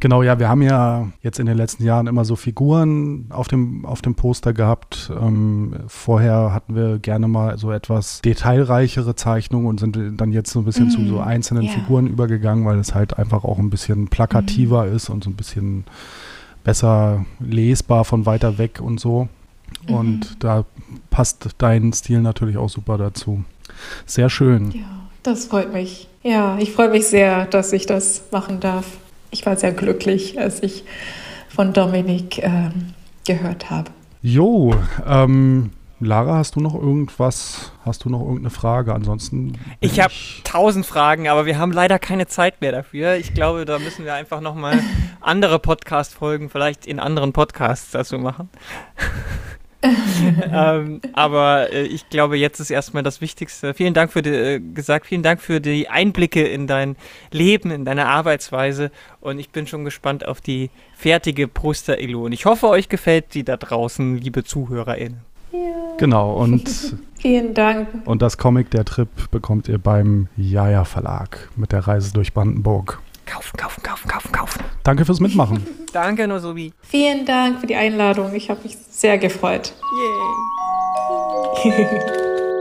Speaker 2: Genau, ja, wir haben ja jetzt in den letzten Jahren immer so Figuren auf dem, auf dem Poster gehabt. Ähm, vorher hatten wir gerne mal so etwas detailreichere Zeichnungen und sind dann jetzt so ein bisschen mm, zu so mhm. einzelnen yeah. Figuren übergegangen, weil es halt einfach auch ein bisschen plakativer mm. ist und so ein bisschen besser lesbar von weiter weg und so. Und mhm. da passt dein Stil natürlich auch super dazu. Sehr schön.
Speaker 3: Ja, das freut mich. Ja, ich freue mich sehr, dass ich das machen darf. Ich war sehr glücklich, als ich von Dominik ähm, gehört habe.
Speaker 2: Jo, ähm, Lara, hast du noch irgendwas? Hast du noch irgendeine Frage? Ansonsten.
Speaker 4: Ich habe tausend Fragen, aber wir haben leider keine Zeit mehr dafür. Ich glaube, da müssen wir einfach nochmal andere Podcast-Folgen vielleicht in anderen Podcasts dazu machen. ähm, aber äh, ich glaube, jetzt ist erstmal das Wichtigste. Vielen Dank für die, äh, gesagt, vielen Dank für die Einblicke in dein Leben, in deine Arbeitsweise. Und ich bin schon gespannt auf die fertige Poster-Elo. Und ich hoffe, euch gefällt die da draußen, liebe ZuhörerInnen.
Speaker 2: Ja. Genau, und
Speaker 3: vielen Dank.
Speaker 2: Und das Comic Der Trip bekommt ihr beim Jaja Verlag mit der Reise durch Brandenburg.
Speaker 4: Kaufen, kaufen, kaufen, kaufen, kaufen.
Speaker 2: Danke fürs Mitmachen.
Speaker 4: Danke, Nozomi.
Speaker 3: Vielen Dank für die Einladung. Ich habe mich sehr gefreut.
Speaker 4: Yay.